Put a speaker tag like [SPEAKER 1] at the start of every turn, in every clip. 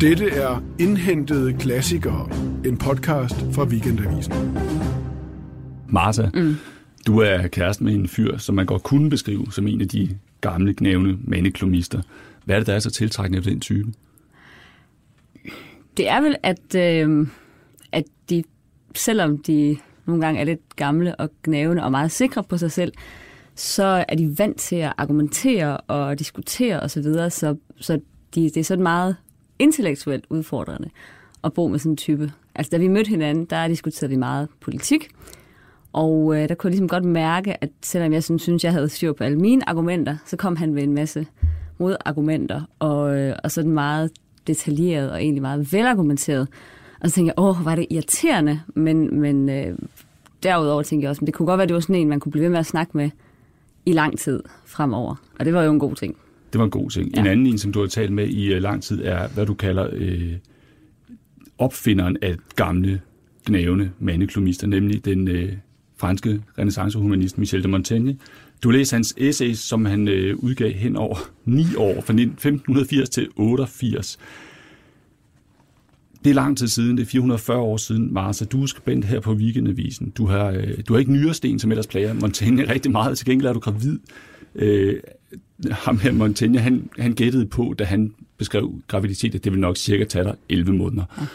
[SPEAKER 1] Dette er Indhentede Klassikere, en podcast fra Weekendavisen.
[SPEAKER 2] Martha, mm. du er kæresten med en fyr, som man godt kunne beskrive som en af de gamle, knævne mandeklumister. Hvad er det, der er så tiltrækkende ved den type?
[SPEAKER 3] Det er vel, at, øh, at de, selvom de nogle gange er lidt gamle og knævende og meget sikre på sig selv, så er de vant til at argumentere og diskutere osv., så, videre, så, så de, det er sådan meget intellektuelt udfordrende at bo med sådan en type. Altså, da vi mødte hinanden, der diskuterede vi meget politik, og øh, der kunne jeg ligesom godt mærke, at selvom jeg sådan, synes, jeg havde styr på alle mine argumenter, så kom han med en masse modargumenter, og, øh, og sådan meget detaljeret og egentlig meget velargumenteret. Og så tænkte jeg, åh, var det irriterende, men, men øh, derudover tænkte jeg også, at det kunne godt være, at det var sådan en, man kunne blive ved med at snakke med i lang tid fremover. Og det var jo en god ting.
[SPEAKER 2] Det var en god ting. Ja. En anden en, som du har talt med i uh, lang tid, er, hvad du kalder øh, opfinderen af gamle, gnævende mandeklumister, nemlig den øh, franske renaissancehumanist Michel de Montaigne. Du læser hans essays, som han øh, udgav hen over ni år, fra 1580 til 88. Det er lang tid siden, det er 440 år siden, Marsa. Du er skribent her på Weekendavisen. Du har, øh, du har ikke nyresten, som ellers plager Montaigne rigtig meget. Til gengæld er du gravid. Øh, ham her Montaigne, han, han gættede på, da han beskrev graviditet, at det vil nok cirka tage dig 11 måneder. Ja.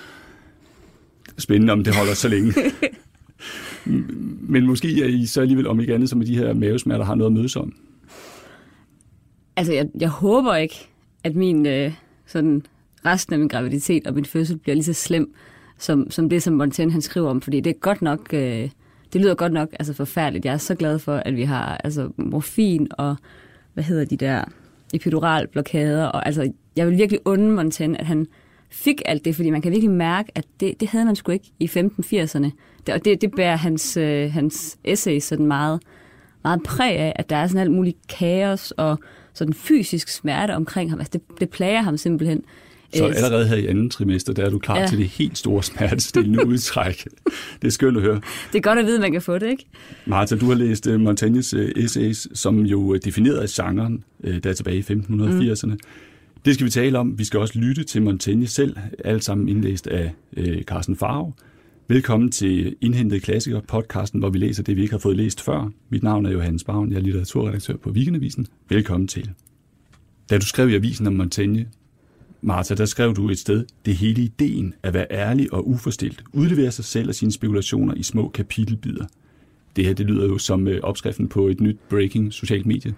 [SPEAKER 2] Spændende, om det holder så længe. Men måske er I så alligevel om ikke andet, som de her mavesmerter har noget at mødes om.
[SPEAKER 3] Altså, jeg, jeg håber ikke, at min øh, sådan resten af min graviditet og min fødsel bliver lige så slem, som, som det, som Montaigne han skriver om, fordi det er godt nok, øh, det lyder godt nok altså forfærdeligt. Jeg er så glad for, at vi har altså morfin og, hvad hedder de der, epiduralblokader, og altså, jeg vil virkelig unde Montaigne, at han fik alt det, fordi man kan virkelig mærke, at det, det havde man sgu ikke i 1580'erne. Det, og det, det bærer hans, øh, hans essay sådan meget, meget præg af, at der er sådan alt muligt kaos og sådan fysisk smerte omkring ham. Altså det, det plager ham simpelthen.
[SPEAKER 2] Så øh, allerede her i anden trimester, der er du klar ja. til det helt store smertestillende udtræk. Det er skønt at høre.
[SPEAKER 3] Det er godt at vide, at man kan få det, ikke?
[SPEAKER 2] Martha, du har læst uh, Montaignes uh, essays, som jo definerede genren, der er tilbage i 1580'erne. Mm. Det skal vi tale om. Vi skal også lytte til Montaigne selv, alt sammen indlæst af Carsten Farve. Velkommen til Indhentet Klassiker, podcasten, hvor vi læser det, vi ikke har fået læst før. Mit navn er Johannes Bavn, jeg er litteraturredaktør på Weekendavisen. Velkommen til. Da du skrev i avisen om Montaigne, Martha, der skrev du et sted, det hele ideen at være ærlig og uforstilt, udlevere sig selv og sine spekulationer i små kapitelbider. Det her, det lyder jo som øh, opskriften på et nyt breaking socialt medie.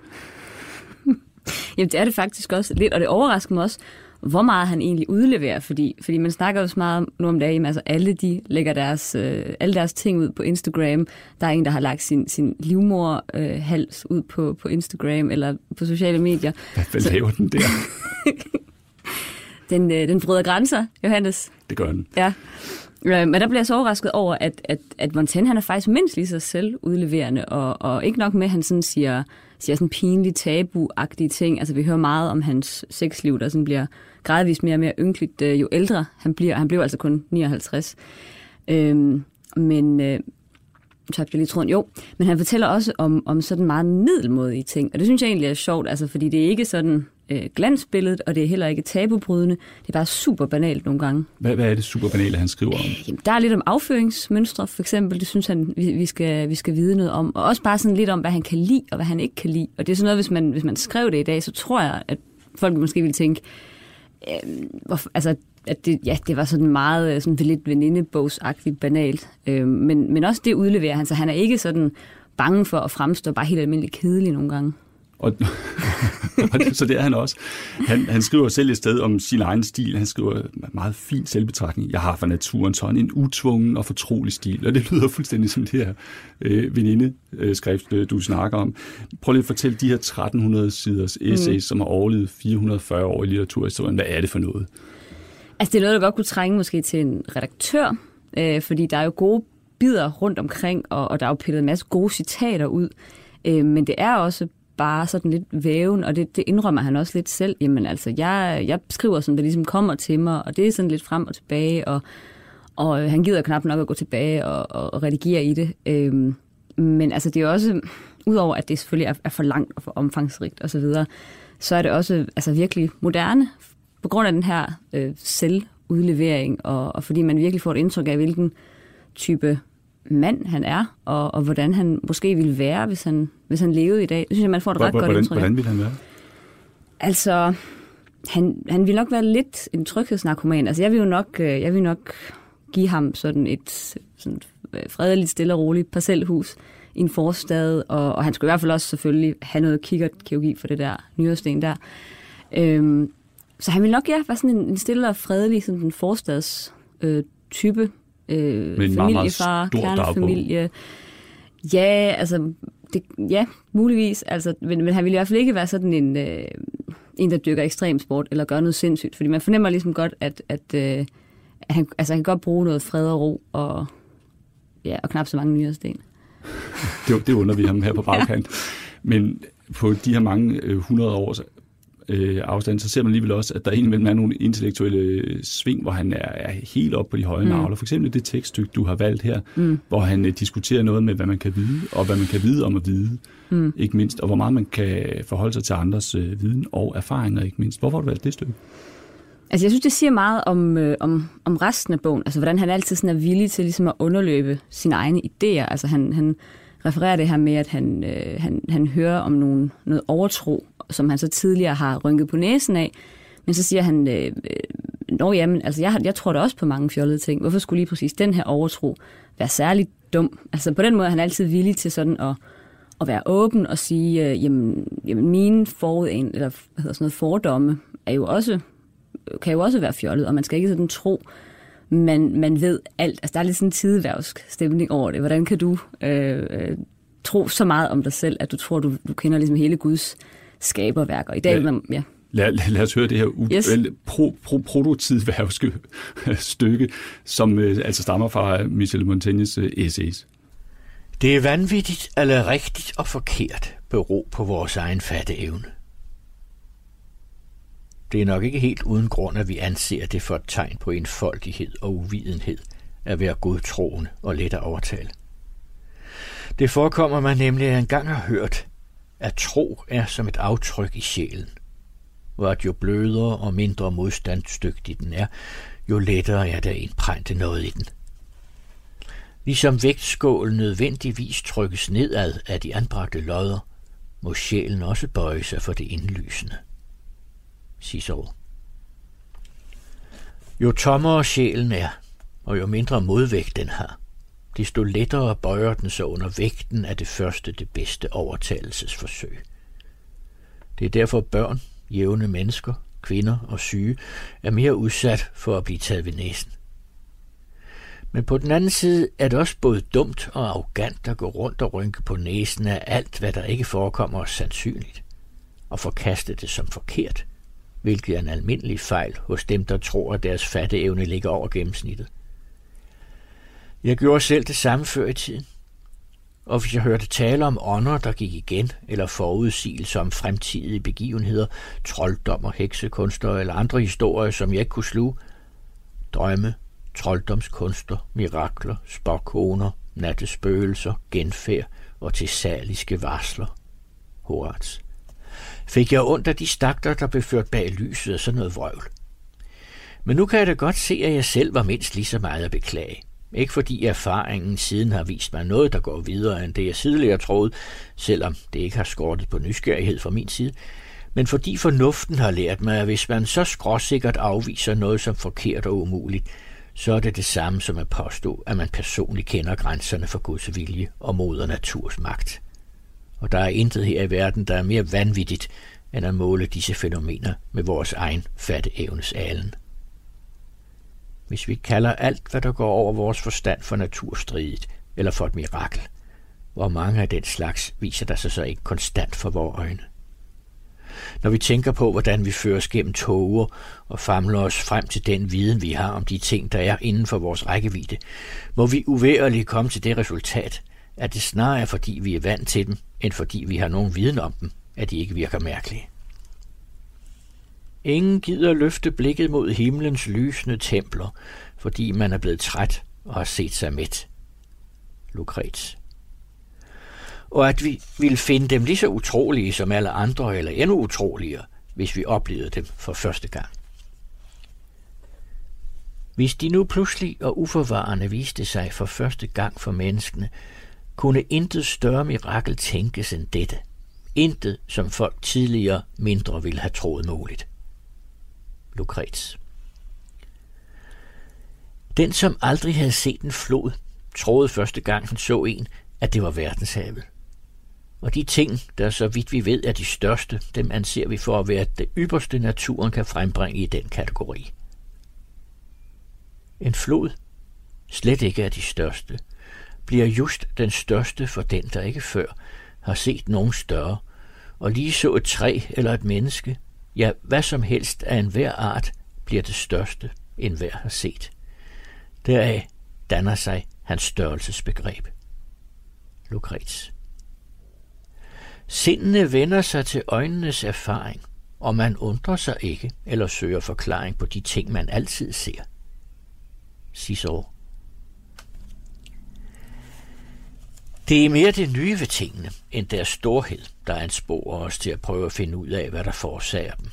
[SPEAKER 3] Jamen, det er det faktisk også lidt, og det overrasker mig også, hvor meget han egentlig udleverer, fordi, fordi man snakker jo så meget nu om dagen, altså alle de lægger deres, øh, alle deres ting ud på Instagram. Der er en, der har lagt sin, sin livmorhals øh, ud på, på Instagram eller på sociale medier.
[SPEAKER 2] Hvad, hvad så, laver den der?
[SPEAKER 3] den, øh, den bryder grænser, Johannes.
[SPEAKER 2] Det gør den.
[SPEAKER 3] Ja. Øh, men der bliver jeg så overrasket over, at, at, at Montaigne han er faktisk mindst lige så selvudleverende, og, og ikke nok med, at han sådan siger, siger sådan pinligt tabu-agtige ting. Altså vi hører meget om hans sexliv, der sådan bliver gradvist mere og mere ynkeligt, øh, jo ældre han bliver. Han blev altså kun 59. Øhm, men, øh, tabte jeg lige tråden, jo, men han fortæller også om, om sådan meget middelmodige ting, og det synes jeg egentlig er sjovt, altså fordi det er ikke sådan øh, glansbilledet, og det er heller ikke tabubrydende, det er bare super banalt nogle gange.
[SPEAKER 2] Hvad, hvad er det super banale, han skriver om?
[SPEAKER 3] Øh, jamen, der er lidt om afføringsmønstre, for eksempel, det synes han, vi, vi, skal, vi skal vide noget om, og også bare sådan lidt om, hvad han kan lide, og hvad han ikke kan lide, og det er sådan noget, hvis man, hvis man skrev det i dag, så tror jeg, at folk måske ville tænke, øh, hvor, altså at det, ja, det var sådan meget øh, sådan lidt venindebogsagtigt banalt. Øh, men, men også det udleverer han, så han er ikke sådan bange for at fremstå bare helt almindeligt kedelig nogle gange.
[SPEAKER 2] Og, så det er han også. Han, han skriver selv et sted om sin egen stil. Han skriver meget fin selvbetragtning. Jeg har fra naturen sådan en utvungen og fortrolig stil. Og det lyder fuldstændig som det her øh, venindeskrift, øh, du snakker om. Prøv lige at fortælle de her 1300 siders essays, mm. som har overlevet 440 år i litteraturhistorien. Hvad er det for noget?
[SPEAKER 3] Altså, det er noget, der godt kunne trænge måske til en redaktør, øh, fordi der er jo gode bidder rundt omkring, og, og der er jo pillet en masse gode citater ud. Øh, men det er også bare sådan lidt væven, og det, det indrømmer han også lidt selv. Jamen altså, jeg, jeg skriver som det ligesom kommer til mig, og det er sådan lidt frem og tilbage, og, og øh, han gider knap nok at gå tilbage og, og, og redigere i det. Øhm, men altså, det er også, udover at det selvfølgelig er, er for langt og for omfangsrigt osv., så, videre, så er det også altså, virkelig moderne på grund af den her øh, selvudlevering, og, og fordi man virkelig får et indtryk af, hvilken type mand han er, og, og hvordan han måske ville være, hvis han, hvis han levede i dag. Det synes jeg, man får et ret
[SPEAKER 2] hvordan,
[SPEAKER 3] godt indtryk
[SPEAKER 2] Hvordan ville han være?
[SPEAKER 3] Altså, han, han ville nok være lidt en tryghedsnarkoman. Altså, jeg vil jo nok, øh, jeg vil nok give ham sådan et sådan fredeligt, stille og roligt parcelhus i en forstad, og, og han skulle i hvert fald også selvfølgelig have noget kikkertkirurgi for det der nyresten der. Øhm, så han ville nok ja, være sådan en, en stille og fredelig sådan en forstads øh, type øh, familiefar, kernefamilie. Ja, altså, det, ja, muligvis. Altså, men, men han ville i hvert fald ikke være sådan en, øh, en, der dyrker ekstrem sport eller gør noget sindssygt. Fordi man fornemmer ligesom godt, at, at, øh, at han, altså, han kan godt bruge noget fred og ro og, ja, og knap så mange nyere sten.
[SPEAKER 2] det, det under vi ham her på bagkant. ja. Men på de her mange øh, 100 års øh, afstand, så ser man alligevel også, at der indimellem er nogle intellektuelle sving, hvor han er, er helt op på de høje mm. navler. For eksempel det tekststykke, du har valgt her, mm. hvor han øh, diskuterer noget med, hvad man kan vide, og hvad man kan vide om at vide, mm. ikke mindst, og hvor meget man kan forholde sig til andres øh, viden og erfaringer, ikke mindst. Hvorfor har du valgt det stykke?
[SPEAKER 3] Altså, jeg synes, det siger meget om, øh, om, om resten af bogen. Altså, hvordan han altid sådan er villig til ligesom at underløbe sine egne idéer. Altså, han, han refererer det her med, at han, øh, han, han hører om nogen, noget overtro, som han så tidligere har rynket på næsen af. Men så siger han, øh, øh Nå jamen, altså jeg, jeg tror da også på mange fjollede ting. Hvorfor skulle lige præcis den her overtro være særligt dum? Altså på den måde er han altid villig til sådan at, at være åben og sige, øh, jamen, jamen mine forud, eller hvad hedder sådan noget, fordomme er jo også, kan jo også være fjollet, og man skal ikke sådan tro, man, man ved alt. Altså der er lidt sådan en tideværvsk stemning over det. Hvordan kan du øh, øh, tro så meget om dig selv, at du tror, du, du kender ligesom hele Guds skaberværk. Og i dag, ja. man, ja.
[SPEAKER 2] Lad, lad, lad os høre det her yes. pro, pro, prototidværvske stykke, som øh, altså stammer fra Michel Montaignes øh, essays.
[SPEAKER 4] Det er vanvittigt eller rigtigt og forkert bero på vores egen fatteevne. Det er nok ikke helt uden grund, at vi anser det for et tegn på enfoldighed og uvidenhed at være godtroende og let at overtale. Det forekommer mig nemlig, at jeg engang har hørt, at tro er som et aftryk i sjælen, og at jo blødere og mindre modstandsdygtig den er, jo lettere er der indprænte noget i den. Ligesom vægtskålen nødvendigvis trykkes nedad af de anbragte lodder, må sjælen også bøje sig for det indlysende. Cicero. Jo tommere sjælen er, og jo mindre modvægt den har, desto lettere bøjer den sig under vægten af det første, det bedste overtagelsesforsøg. Det er derfor børn, jævne mennesker, kvinder og syge er mere udsat for at blive taget ved næsen. Men på den anden side er det også både dumt og arrogant at gå rundt og rynke på næsen af alt, hvad der ikke forekommer os sandsynligt, og forkaste det som forkert, hvilket er en almindelig fejl hos dem, der tror, at deres fatteevne ligger over gennemsnittet. Jeg gjorde selv det samme før i tiden. Og hvis jeg hørte tale om ånder, der gik igen, eller forudsigelser om fremtidige begivenheder, trolddom og heksekunster eller andre historier, som jeg ikke kunne sluge, drømme, trolddomskunster, mirakler, spokkoner, nattespøgelser, genfærd og tilsaliske varsler. Horats. Fik jeg ondt af de stakter, der blev ført bag lyset af sådan noget vrøvl. Men nu kan jeg da godt se, at jeg selv var mindst lige så meget at beklage. Ikke fordi erfaringen siden har vist mig noget, der går videre end det, jeg tidligere troede, selvom det ikke har skortet på nysgerrighed fra min side, men fordi fornuften har lært mig, at hvis man så skråsikkert afviser noget som forkert og umuligt, så er det det samme som at påstå, at man personligt kender grænserne for Guds vilje og moder naturs magt. Og der er intet her i verden, der er mere vanvittigt, end at måle disse fænomener med vores egen fatteevnes alen hvis vi kalder alt, hvad der går over vores forstand for naturstridigt eller for et mirakel. Hvor mange af den slags viser der sig så ikke konstant for vores øjne. Når vi tænker på, hvordan vi føres gennem toger og famler os frem til den viden, vi har om de ting, der er inden for vores rækkevidde, må vi uværligt komme til det resultat, at det snarere er, fordi vi er vant til dem, end fordi vi har nogen viden om dem, at de ikke virker mærkelige. Ingen gider løfte blikket mod himlens lysende templer, fordi man er blevet træt og har set sig midt. Lukrets. Og at vi ville finde dem lige så utrolige som alle andre, eller endnu utroligere, hvis vi oplevede dem for første gang. Hvis de nu pludselig og uforvarende viste sig for første gang for menneskene, kunne intet større mirakel tænkes end dette. Intet, som folk tidligere mindre ville have troet muligt. Lukrets. Den, som aldrig havde set en flod, troede første gang han så en, at det var verdenshavet. Og de ting, der så vidt vi ved er de største, dem anser vi for at være det ypperste naturen kan frembringe i den kategori. En flod, slet ikke er de største, bliver just den største for den, der ikke før har set nogen større, og lige så et træ eller et menneske, ja, hvad som helst af enhver art, bliver det største, enhver har set. Deraf danner sig hans størrelsesbegreb. Lukrets. Sindene vender sig til øjnenes erfaring, og man undrer sig ikke eller søger forklaring på de ting, man altid ser. Cicero. Det er mere det nye ved tingene, end deres storhed, der ansporer os til at prøve at finde ud af, hvad der forårsager dem.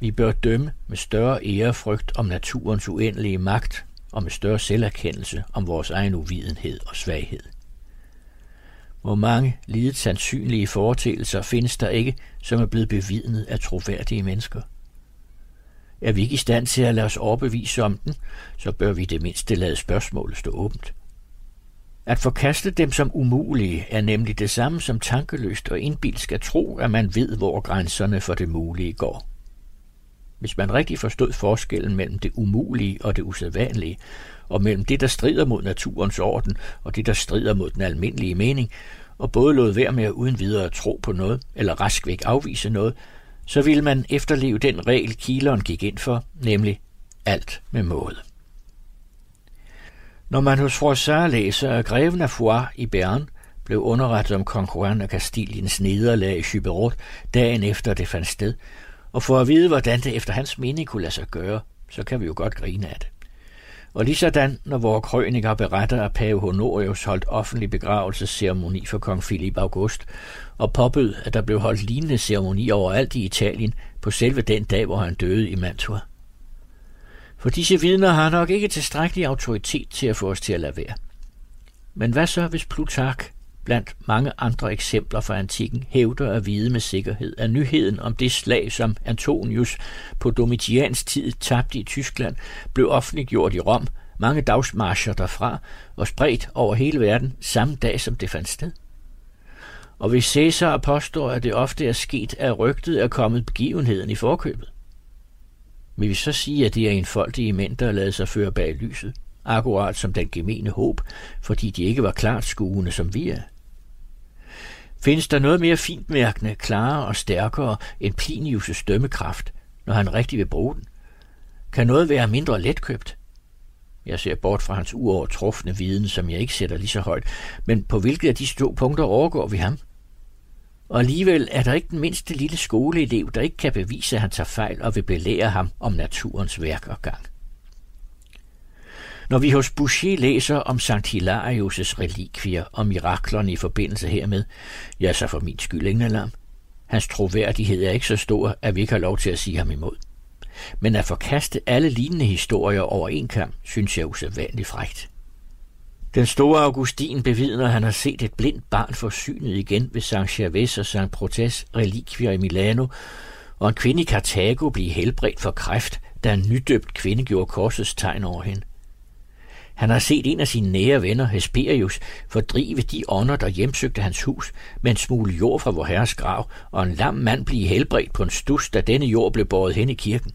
[SPEAKER 4] Vi bør dømme med større ærefrygt om naturens uendelige magt og med større selverkendelse om vores egen uvidenhed og svaghed. Hvor mange lidet sandsynlige foretælser findes der ikke, som er blevet bevidnet af troværdige mennesker? Er vi ikke i stand til at lade os overbevise om den, så bør vi det mindste lade spørgsmålet stå åbent. At forkaste dem som umulige er nemlig det samme som tankeløst og indbilsk at tro, at man ved, hvor grænserne for det mulige går. Hvis man rigtig forstod forskellen mellem det umulige og det usædvanlige, og mellem det, der strider mod naturens orden, og det, der strider mod den almindelige mening, og både lod være med at uden videre tro på noget, eller rask væk afvise noget, så ville man efterleve den regel, Kileren gik ind for, nemlig alt med måde. Når man hos Froissart læser, at greven af Foix i Bern blev underrettet om kong Juan af Castiliens nederlag i Chyberot dagen efter det fandt sted, og for at vide, hvordan det efter hans mening kunne lade sig gøre, så kan vi jo godt grine af det. Og lige sådan, når vores krøniker beretter, at pave Honorius holdt offentlig begravelsesceremoni for kong Philip August, og påbød, at der blev holdt lignende ceremoni overalt i Italien på selve den dag, hvor han døde i Mantua. For disse vidner har nok ikke tilstrækkelig autoritet til at få os til at lade være. Men hvad så, hvis Plutark blandt mange andre eksempler fra antikken hævder at vide med sikkerhed, at nyheden om det slag, som Antonius på Domitians tid tabte i Tyskland, blev offentliggjort i Rom, mange dagsmarscher derfra og spredt over hele verden samme dag, som det fandt sted. Og hvis Cæsar påstår, at det ofte er sket, at rygtet er kommet begivenheden i forkøbet, vil vi så sige, at det er en foldige mænd, der lader sig føre bag lyset, akkurat som den gemene håb, fordi de ikke var klart skuende, som vi er? Findes der noget mere fintmærkende, klarere og stærkere end Plinius' dømmekraft, når han rigtig vil bruge den? Kan noget være mindre letkøbt? Jeg ser bort fra hans uovertrufne viden, som jeg ikke sætter lige så højt, men på hvilket af de to punkter overgår vi ham? Og alligevel er der ikke den mindste lille skoleelev, der ikke kan bevise, at han tager fejl og vil belære ham om naturens værk og gang. Når vi hos Boucher læser om Sankt Hilarius' relikvier og miraklerne i forbindelse hermed, ja, så for min skyld ingen alarm. Hans troværdighed er ikke så stor, at vi ikke har lov til at sige ham imod. Men at forkaste alle lignende historier over en kamp, synes jeg usædvanligt frægt. Den store Augustin bevidner, at han har set et blindt barn forsynet igen ved St. Gervais og St. Protes relikvier i Milano, og en kvinde i Karthago blive helbredt for kræft, da en nydøbt kvinde gjorde korsets tegn over hende. Han har set en af sine nære venner, Hesperius, fordrive de ånder, der hjemsøgte hans hus, med en smule jord fra vor herres grav, og en lam mand blive helbredt på en stus, da denne jord blev båret hen i kirken.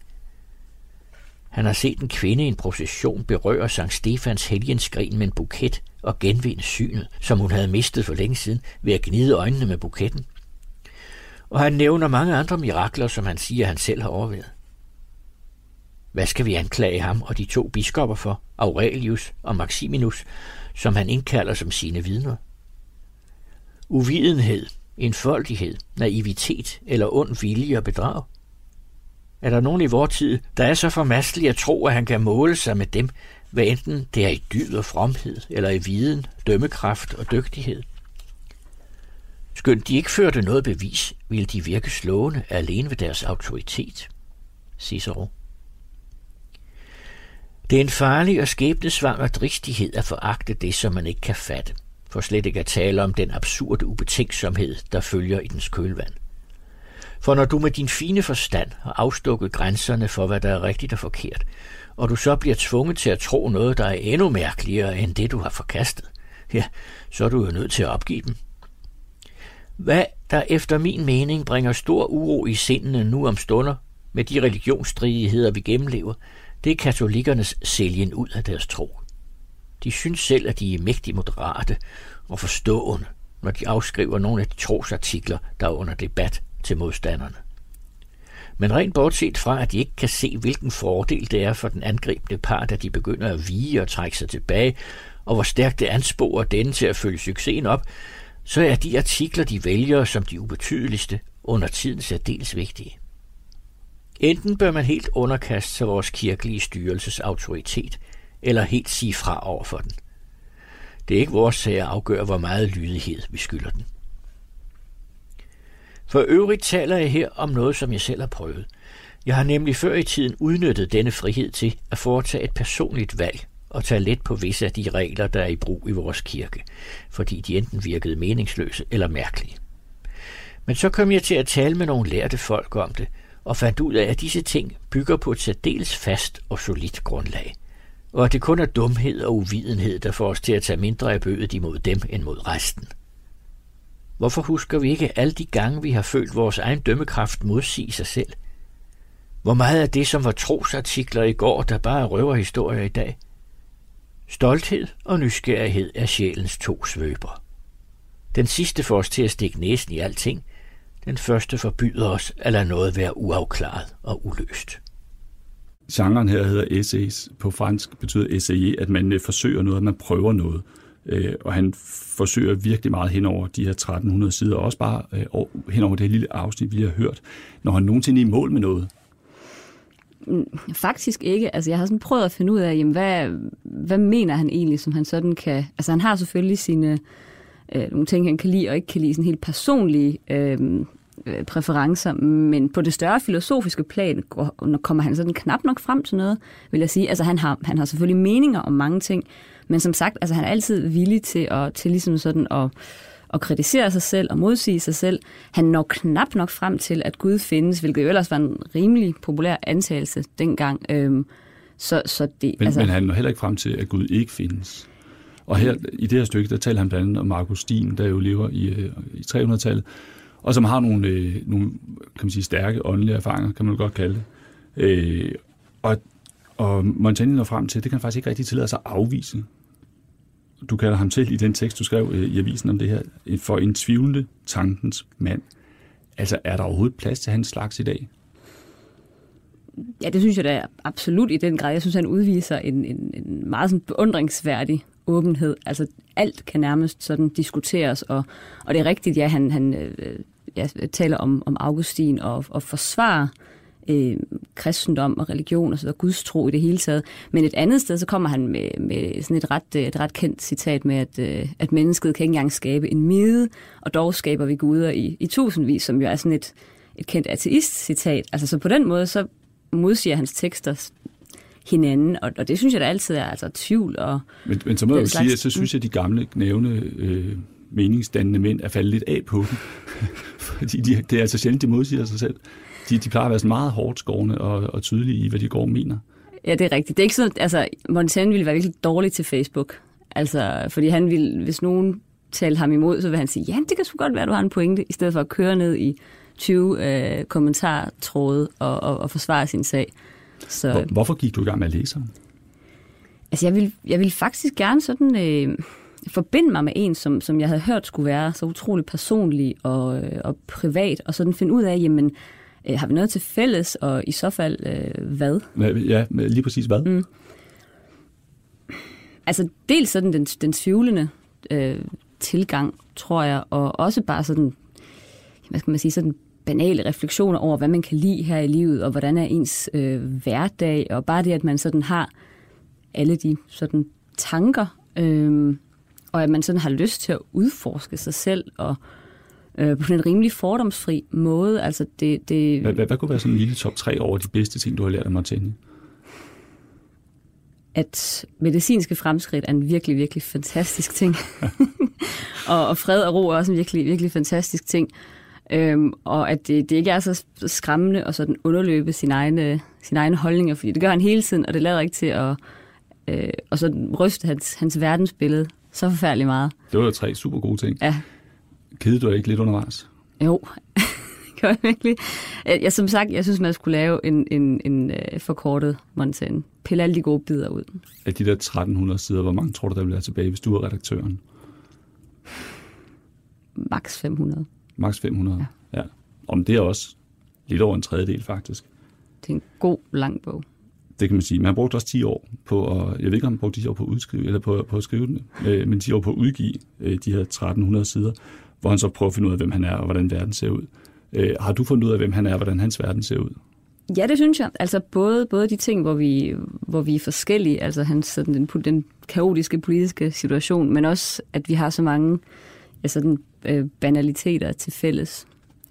[SPEAKER 4] Han har set en kvinde i en procession berøre Sankt Stefans helgenskrin med en buket og genvinde synet, som hun havde mistet for længe siden, ved at gnide øjnene med buketten. Og han nævner mange andre mirakler, som han siger, han selv har overvejet. Hvad skal vi anklage ham og de to biskopper for, Aurelius og Maximinus, som han indkalder som sine vidner? Uvidenhed, enfoldighed, naivitet eller ond vilje og bedrag? Er der nogen i vor tid, der er så formastelig at tro, at han kan måle sig med dem, hvad enten det er i dyd og fromhed, eller i viden, dømmekraft og dygtighed? Skønt de ikke førte noget bevis, ville de virke slående alene ved deres autoritet. Cicero. Det er en farlig og skæbnesvanger dristighed at foragte det, som man ikke kan fatte, for slet ikke at tale om den absurde ubetænksomhed, der følger i dens kølvand. For når du med din fine forstand har afstukket grænserne for, hvad der er rigtigt og forkert, og du så bliver tvunget til at tro noget, der er endnu mærkeligere end det, du har forkastet, ja, så er du jo nødt til at opgive dem. Hvad der efter min mening bringer stor uro i sindene nu om stunder, med de religionsstridigheder, vi gennemlever, det er katolikernes sælgen ud af deres tro. De synes selv, at de er mægtig moderate og forstående, når de afskriver nogle af de trosartikler, der er under debat til modstanderne. Men rent bortset fra, at de ikke kan se, hvilken fordel det er for den angribende part, at de begynder at vige og trække sig tilbage, og hvor stærkt det ansporer denne til at følge succesen op, så er de artikler, de vælger som de ubetydeligste, under tiden særdeles vigtige. Enten bør man helt underkaste sig vores kirkelige styrelses autoritet, eller helt sige fra over for den. Det er ikke vores sag at afgøre, hvor meget lydighed vi skylder den. For øvrigt taler jeg her om noget, som jeg selv har prøvet. Jeg har nemlig før i tiden udnyttet denne frihed til at foretage et personligt valg og tage let på visse af de regler, der er i brug i vores kirke, fordi de enten virkede meningsløse eller mærkelige. Men så kom jeg til at tale med nogle lærte folk om det, og fandt ud af, at disse ting bygger på et særdeles fast og solidt grundlag, og at det kun er dumhed og uvidenhed, der får os til at tage mindre af bødet imod dem end mod resten. Hvorfor husker vi ikke alle de gange, vi har følt vores egen dømmekraft modsige sig selv? Hvor meget af det, som var trosartikler i går, der bare er røverhistorier i dag? Stolthed og nysgerrighed er sjælens to svøber. Den sidste får os til at stikke næsen i alting. Den første forbyder os at lade noget være uafklaret og uløst.
[SPEAKER 2] Genren her hedder essays. På fransk betyder essayer, at man øh, forsøger noget, at man prøver noget. Øh, og han forsøger virkelig meget hen over de her 1300 sider, og også bare øh, hen over det her lille afsnit, vi har hørt, når han nogensinde er i mål med noget.
[SPEAKER 3] Mm, faktisk ikke. Altså, jeg har sådan prøvet at finde ud af, jamen, hvad, hvad mener han egentlig, som han sådan kan... Altså, han har selvfølgelig sine øh, nogle ting, han kan lide og ikke kan lide, sådan helt personlige øh, øh præferencer, men på det større filosofiske plan går, kommer han sådan knap nok frem til noget, vil jeg sige. Altså, han har, han har selvfølgelig meninger om mange ting, men som sagt, altså, han er altid villig til at, til ligesom sådan at, at kritisere sig selv og modsige sig selv. Han når knap nok frem til, at Gud findes, hvilket jo ellers var en rimelig populær antagelse dengang. Øhm, så, så det,
[SPEAKER 2] men,
[SPEAKER 3] altså...
[SPEAKER 2] men han når heller ikke frem til, at Gud ikke findes. Og her i det her stykke, der taler han blandt andet om Augustin, der jo lever i, øh, i 300-tallet, og som har nogle, øh, nogle kan man sige, stærke åndelige erfaringer, kan man godt kalde det. Øh, og, og Montaigne når frem til, det kan han faktisk ikke rigtig tillade sig at afvise du kalder ham til i den tekst, du skrev øh, i avisen om det her, øh, for en tvivlende tankens mand. Altså, er der overhovedet plads til hans slags i dag?
[SPEAKER 3] Ja, det synes jeg da absolut i den grad. Jeg synes, han udviser en, en, en meget sådan beundringsværdig åbenhed. Altså, alt kan nærmest sådan diskuteres, og, og det er rigtigt, ja, han, han øh, ja, taler om, om Augustin og, og forsvarer øh, kristendom og religion og så Guds tro i det hele taget. Men et andet sted, så kommer han med, med sådan et ret, øh, et ret kendt citat med, at, øh, at mennesket kan ikke engang skabe en mide, og dog skaber vi guder i, i tusindvis, som jo er sådan et, et kendt ateist-citat. Altså så på den måde, så modsiger hans tekster hinanden, og, og det synes jeg da altid er altså tvivl. Og
[SPEAKER 2] men, men så må jeg jo sige, at så synes jeg, at de gamle knævne øh, meningsdannende mænd er faldet lidt af på dem. Fordi de, det er altså sjældent, de modsiger sig selv de, de plejer at være sådan meget hårdt skårende og, og tydelige i, hvad de går og mener.
[SPEAKER 3] Ja, det er rigtigt. Det er ikke sådan, altså, Montaigne ville være virkelig dårlig til Facebook. Altså, fordi han ville, hvis nogen talte ham imod, så vil han sige, ja, det kan sgu godt være, du har en pointe, i stedet for at køre ned i 20 øh, kommentartråde og, og, og forsvare sin sag.
[SPEAKER 2] Så, Hvor, hvorfor gik du i gang med at læse ham?
[SPEAKER 3] Altså, jeg vil, jeg vil faktisk gerne sådan øh, forbinde mig med en, som, som jeg havde hørt skulle være så utrolig personlig og, øh, og privat, og sådan finde ud af, jamen, Øh, har vi noget til fælles, og i så fald øh, hvad?
[SPEAKER 2] Ja, lige præcis hvad? Mm.
[SPEAKER 3] Altså dels sådan den, den tvivlende øh, tilgang, tror jeg, og også bare sådan, hvad skal man sige, sådan banale refleksioner over, hvad man kan lide her i livet, og hvordan er ens øh, hverdag, og bare det, at man sådan har alle de sådan tanker, øh, og at man sådan har lyst til at udforske sig selv, og øh, på en rimelig fordomsfri måde. Altså det, det...
[SPEAKER 2] Hvad, hvad, hvad kunne være sådan en lille top 3 over de bedste ting, du har lært af Montaigne?
[SPEAKER 3] at medicinske fremskridt er en virkelig, virkelig fantastisk ting. og, og fred og ro er også en virkelig, virkelig fantastisk ting. Øhm, og at det, det ikke er så skræmmende at sådan underløbe sin egne, sine egne holdninger, fordi det gør han hele tiden, og det lader ikke til at øh, og så ryste hans, hans verdensbillede så forfærdeligt meget.
[SPEAKER 2] Det var tre super gode ting.
[SPEAKER 3] Ja.
[SPEAKER 2] Kedede du ikke lidt undervejs?
[SPEAKER 3] Jo, gør jeg virkelig. Jeg, som sagt, jeg synes, man skulle lave en, en, en uh, forkortet Montaigne. Pille alle de gode bidder ud.
[SPEAKER 2] Af de der 1300 sider, hvor mange tror du, der være tilbage, hvis du er redaktøren?
[SPEAKER 3] Max 500.
[SPEAKER 2] Max 500? Ja. ja. Om det er også lidt over en tredjedel, faktisk.
[SPEAKER 3] Det er en god, lang bog.
[SPEAKER 2] Det kan man sige. Man har brugt også 10 år på at, jeg ved ikke, om man brugt 10 år på at udskrive, eller på, på at skrive den, øh, men 10 år på at udgive øh, de her 1300 sider, hvor han så prøver at finde ud af, hvem han er og hvordan verden ser ud. Øh, har du fundet ud af, hvem han er og hvordan hans verden ser ud?
[SPEAKER 3] Ja, det synes jeg. Altså både, både de ting, hvor vi, hvor vi er forskellige, altså hans, sådan den, den kaotiske politiske situation, men også, at vi har så mange altså den, øh, banaliteter til fælles.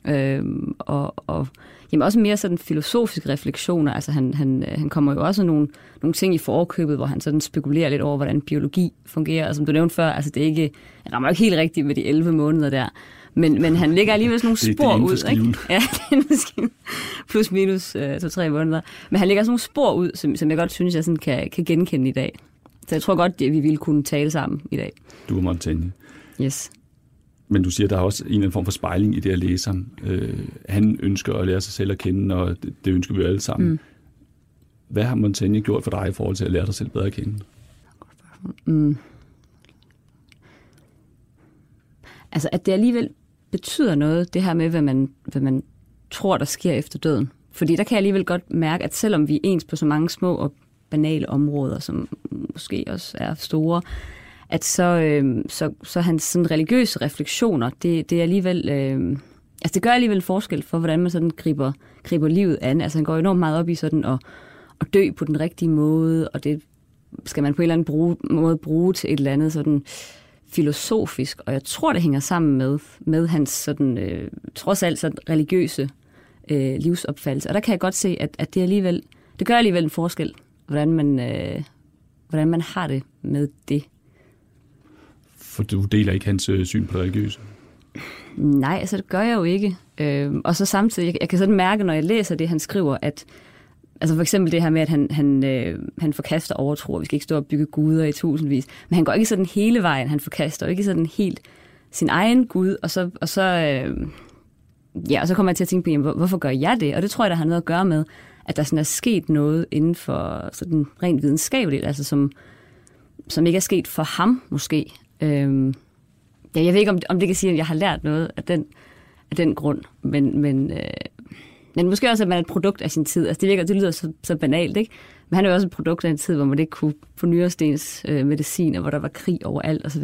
[SPEAKER 3] Øh, og, og jamen også mere sådan filosofiske refleksioner. Altså han, han, han kommer jo også nogle, nogle ting i forkøbet, hvor han sådan spekulerer lidt over, hvordan biologi fungerer. Og som du nævnte før, altså det er ikke, jeg rammer ikke helt rigtigt med de 11 måneder der. Men, men han lægger alligevel sådan nogle spor
[SPEAKER 2] det, det
[SPEAKER 3] ud. Ikke? Ja, det er Plus minus øh, to-tre måneder. Men han lægger sådan nogle spor ud, som, som jeg godt synes, jeg sådan kan, kan genkende i dag. Så jeg tror godt, at vi ville kunne tale sammen i dag.
[SPEAKER 2] Du er Montaigne.
[SPEAKER 3] Yes.
[SPEAKER 2] Men du siger, der er også en eller anden form for spejling i det at læse ham. Øh, han ønsker at lære sig selv at kende, og det, det ønsker vi jo alle sammen. Mm. Hvad har Montaigne gjort for dig i forhold til at lære dig selv bedre at kende?
[SPEAKER 3] Mm. Altså, at det alligevel betyder noget, det her med, hvad man, hvad man tror, der sker efter døden. Fordi der kan jeg alligevel godt mærke, at selvom vi er ens på så mange små og banale områder, som måske også er store, at så, øh, så, så hans sådan religiøse refleksioner, det, det er alligevel... Øh, altså det gør alligevel forskel for, hvordan man sådan griber, griber livet an. Altså han går enormt meget op i sådan at, at dø på den rigtige måde, og det skal man på en eller anden bruge, måde bruge til et eller andet sådan filosofisk, og jeg tror, det hænger sammen med, med hans sådan, øh, trods alt sådan religiøse øh, livsopfattelse. Og der kan jeg godt se, at, at det alligevel, det gør alligevel en forskel, hvordan man, øh, hvordan man har det med det.
[SPEAKER 2] For du deler ikke hans øh, syn på det religiøse?
[SPEAKER 3] Nej, altså det gør jeg jo ikke. Øh, og så samtidig, jeg, jeg kan sådan mærke, når jeg læser det, han skriver, at Altså for eksempel det her med, at han, han, øh, han forkaster overtro, og vi skal ikke stå og bygge guder i tusindvis. Men han går ikke sådan hele vejen. Han forkaster ikke sådan helt sin egen gud, og så, og så, øh, ja, og så kommer jeg til at tænke på, jamen, hvorfor gør jeg det? Og det tror jeg, der har noget at gøre med, at der sådan er sket noget inden for sådan rent videnskabeligt, altså som, som ikke er sket for ham måske. Øh, ja, jeg ved ikke, om, om det kan sige, at jeg har lært noget af den, af den grund, men, men øh, men måske også, at man er et produkt af sin tid. Altså det, virker, det lyder så, så banalt, ikke? Men han er jo også et produkt af en tid, hvor man ikke kunne få nyrestens øh, medicin, og hvor der var krig overalt osv.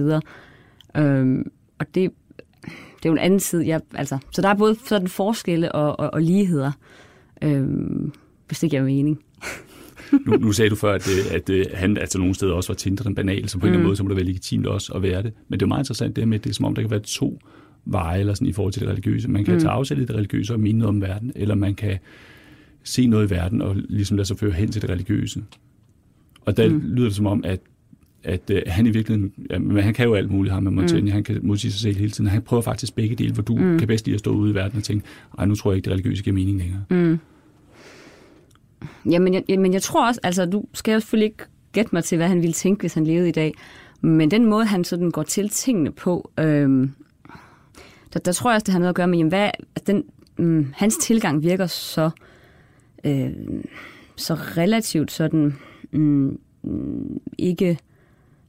[SPEAKER 3] Øhm, og det, det er jo en anden tid. Jeg, altså, så der er både sådan forskelle og, og, og ligheder, øhm, hvis det giver mening.
[SPEAKER 2] nu, nu sagde du før, at, øh, at, at han altså nogle steder også var Tinder den banal, så på en eller anden mm. måde, så må det være legitimt også at være det. Men det er meget interessant det med, at det er som om, der kan være to veje eller sådan, i forhold til det religiøse. Man kan mm. tage afsæt i det religiøse og minde noget om verden, eller man kan se noget i verden og ligesom lade sig føre hen til det religiøse. Og der mm. lyder det som om, at at uh, han i virkeligheden, ja, men han kan jo alt muligt, ham med Montaigne, mm. han kan modsige sig selv hele tiden. Han prøver faktisk begge dele, hvor du mm. kan bedst lide at stå ude i verden og tænke, ej, nu tror jeg ikke, det religiøse giver mening længere.
[SPEAKER 3] Mm. Jamen, jeg, men jeg tror også, altså, du skal jo selvfølgelig ikke gætte mig til, hvad han ville tænke, hvis han levede i dag. Men den måde, han sådan går til tingene på, øhm, der, der tror jeg også, det har noget at gøre med, jamen, hvad, altså, den, mm, hans tilgang virker så, øh, så relativt sådan, mm, mm, ikke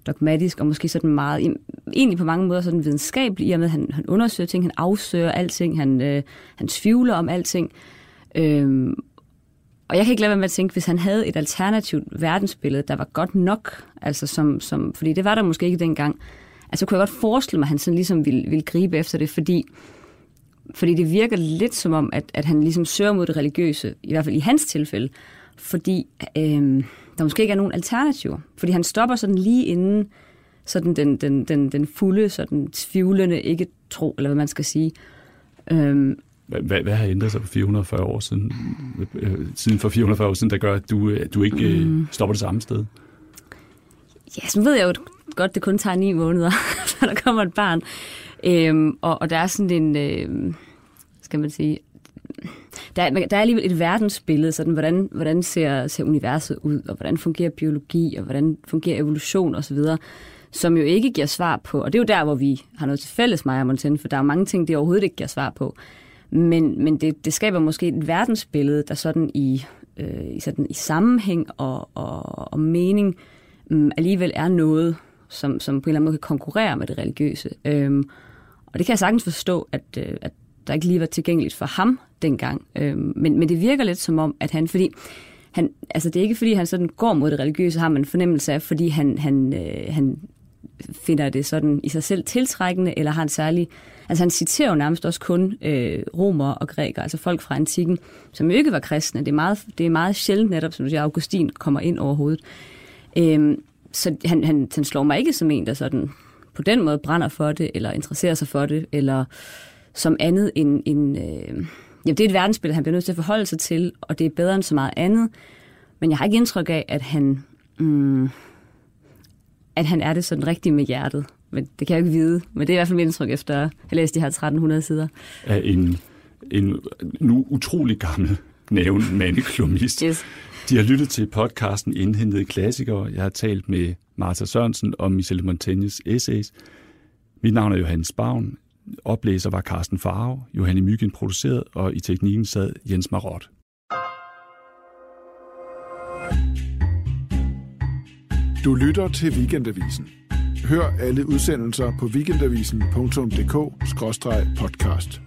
[SPEAKER 3] dogmatisk, og måske sådan meget, egentlig på mange måder sådan videnskabelig, i og med, at han, han undersøger ting, han afsøger alting, han, øh, han tvivler om alting. Øh, og jeg kan ikke lade være med at tænke, hvis han havde et alternativt verdensbillede, der var godt nok, altså som, som, fordi det var der måske ikke dengang, altså kunne jeg godt forestille mig, at han sådan ligesom ville, ville gribe efter det, fordi, fordi det virker lidt som om, at, at han ligesom søger mod det religiøse, i hvert fald i hans tilfælde, fordi øh, der måske ikke er nogen alternativer. Fordi han stopper sådan lige inden sådan den, den, den, den fulde, sådan tvivlende ikke tro, eller hvad man skal sige.
[SPEAKER 2] Øh, hvad, hvad har ændret sig på 440 år siden, øh, siden for 440 år siden, der gør, at du, du ikke øh, mm. stopper det samme sted?
[SPEAKER 3] ja, så ved jeg jo godt, det kun tager ni måneder, så der kommer et barn. Øhm, og, og der er sådan en, øh, skal man sige, der, der er alligevel et verdensbillede, sådan hvordan, hvordan ser, ser universet ud, og hvordan fungerer biologi, og hvordan fungerer evolution osv., som jo ikke giver svar på, og det er jo der, hvor vi har noget til fælles, mig og Montaigne, for der er mange ting, det overhovedet ikke giver svar på. Men, men det, det skaber måske et verdensbillede, der sådan i, øh, i, sådan i sammenhæng og, og, og mening øh, alligevel er noget, som, som på en eller anden måde kan konkurrere med det religiøse. Øh, og det kan jeg sagtens forstå, at, øh, at der ikke lige var tilgængeligt for ham dengang. Øh, men, men det virker lidt som om, at han, fordi han, altså det er ikke fordi, han sådan går mod det religiøse, har man en fornemmelse af, fordi han, han, øh, han finder det sådan i sig selv tiltrækkende, eller har en særlig... Altså han citerer jo nærmest også kun øh, romer og grækere, altså folk fra antikken, som jo ikke var kristne. Det er meget, det er meget sjældent netop, som du siger, Augustin kommer ind overhovedet. Øh, så han, han, han slår mig ikke som en, der sådan på den måde brænder for det, eller interesserer sig for det, eller som andet end... end øh, ja, det er et verdensbillede, han bliver nødt til at forholde sig til, og det er bedre end så meget andet. Men jeg har ikke indtryk af, at han... Mm, at han er det sådan rigtigt med hjertet. Men det kan jeg jo ikke vide. Men det er i hvert fald mit indtryk efter at have læst de her 1300 sider.
[SPEAKER 2] Af en, en nu utrolig gammel nævn mandeklumist. Yes. De har lyttet til podcasten Indhentede Klassikere. Jeg har talt med Martha Sørensen om Michel Montaignes essays. Mit navn er Johannes Bavn. Oplæser var Carsten Farve, Johanne Myggen produceret, og i teknikken sad Jens Marot.
[SPEAKER 1] Du lytter til Weekendavisen. Hør alle udsendelser på weekendavisen.dk-podcast.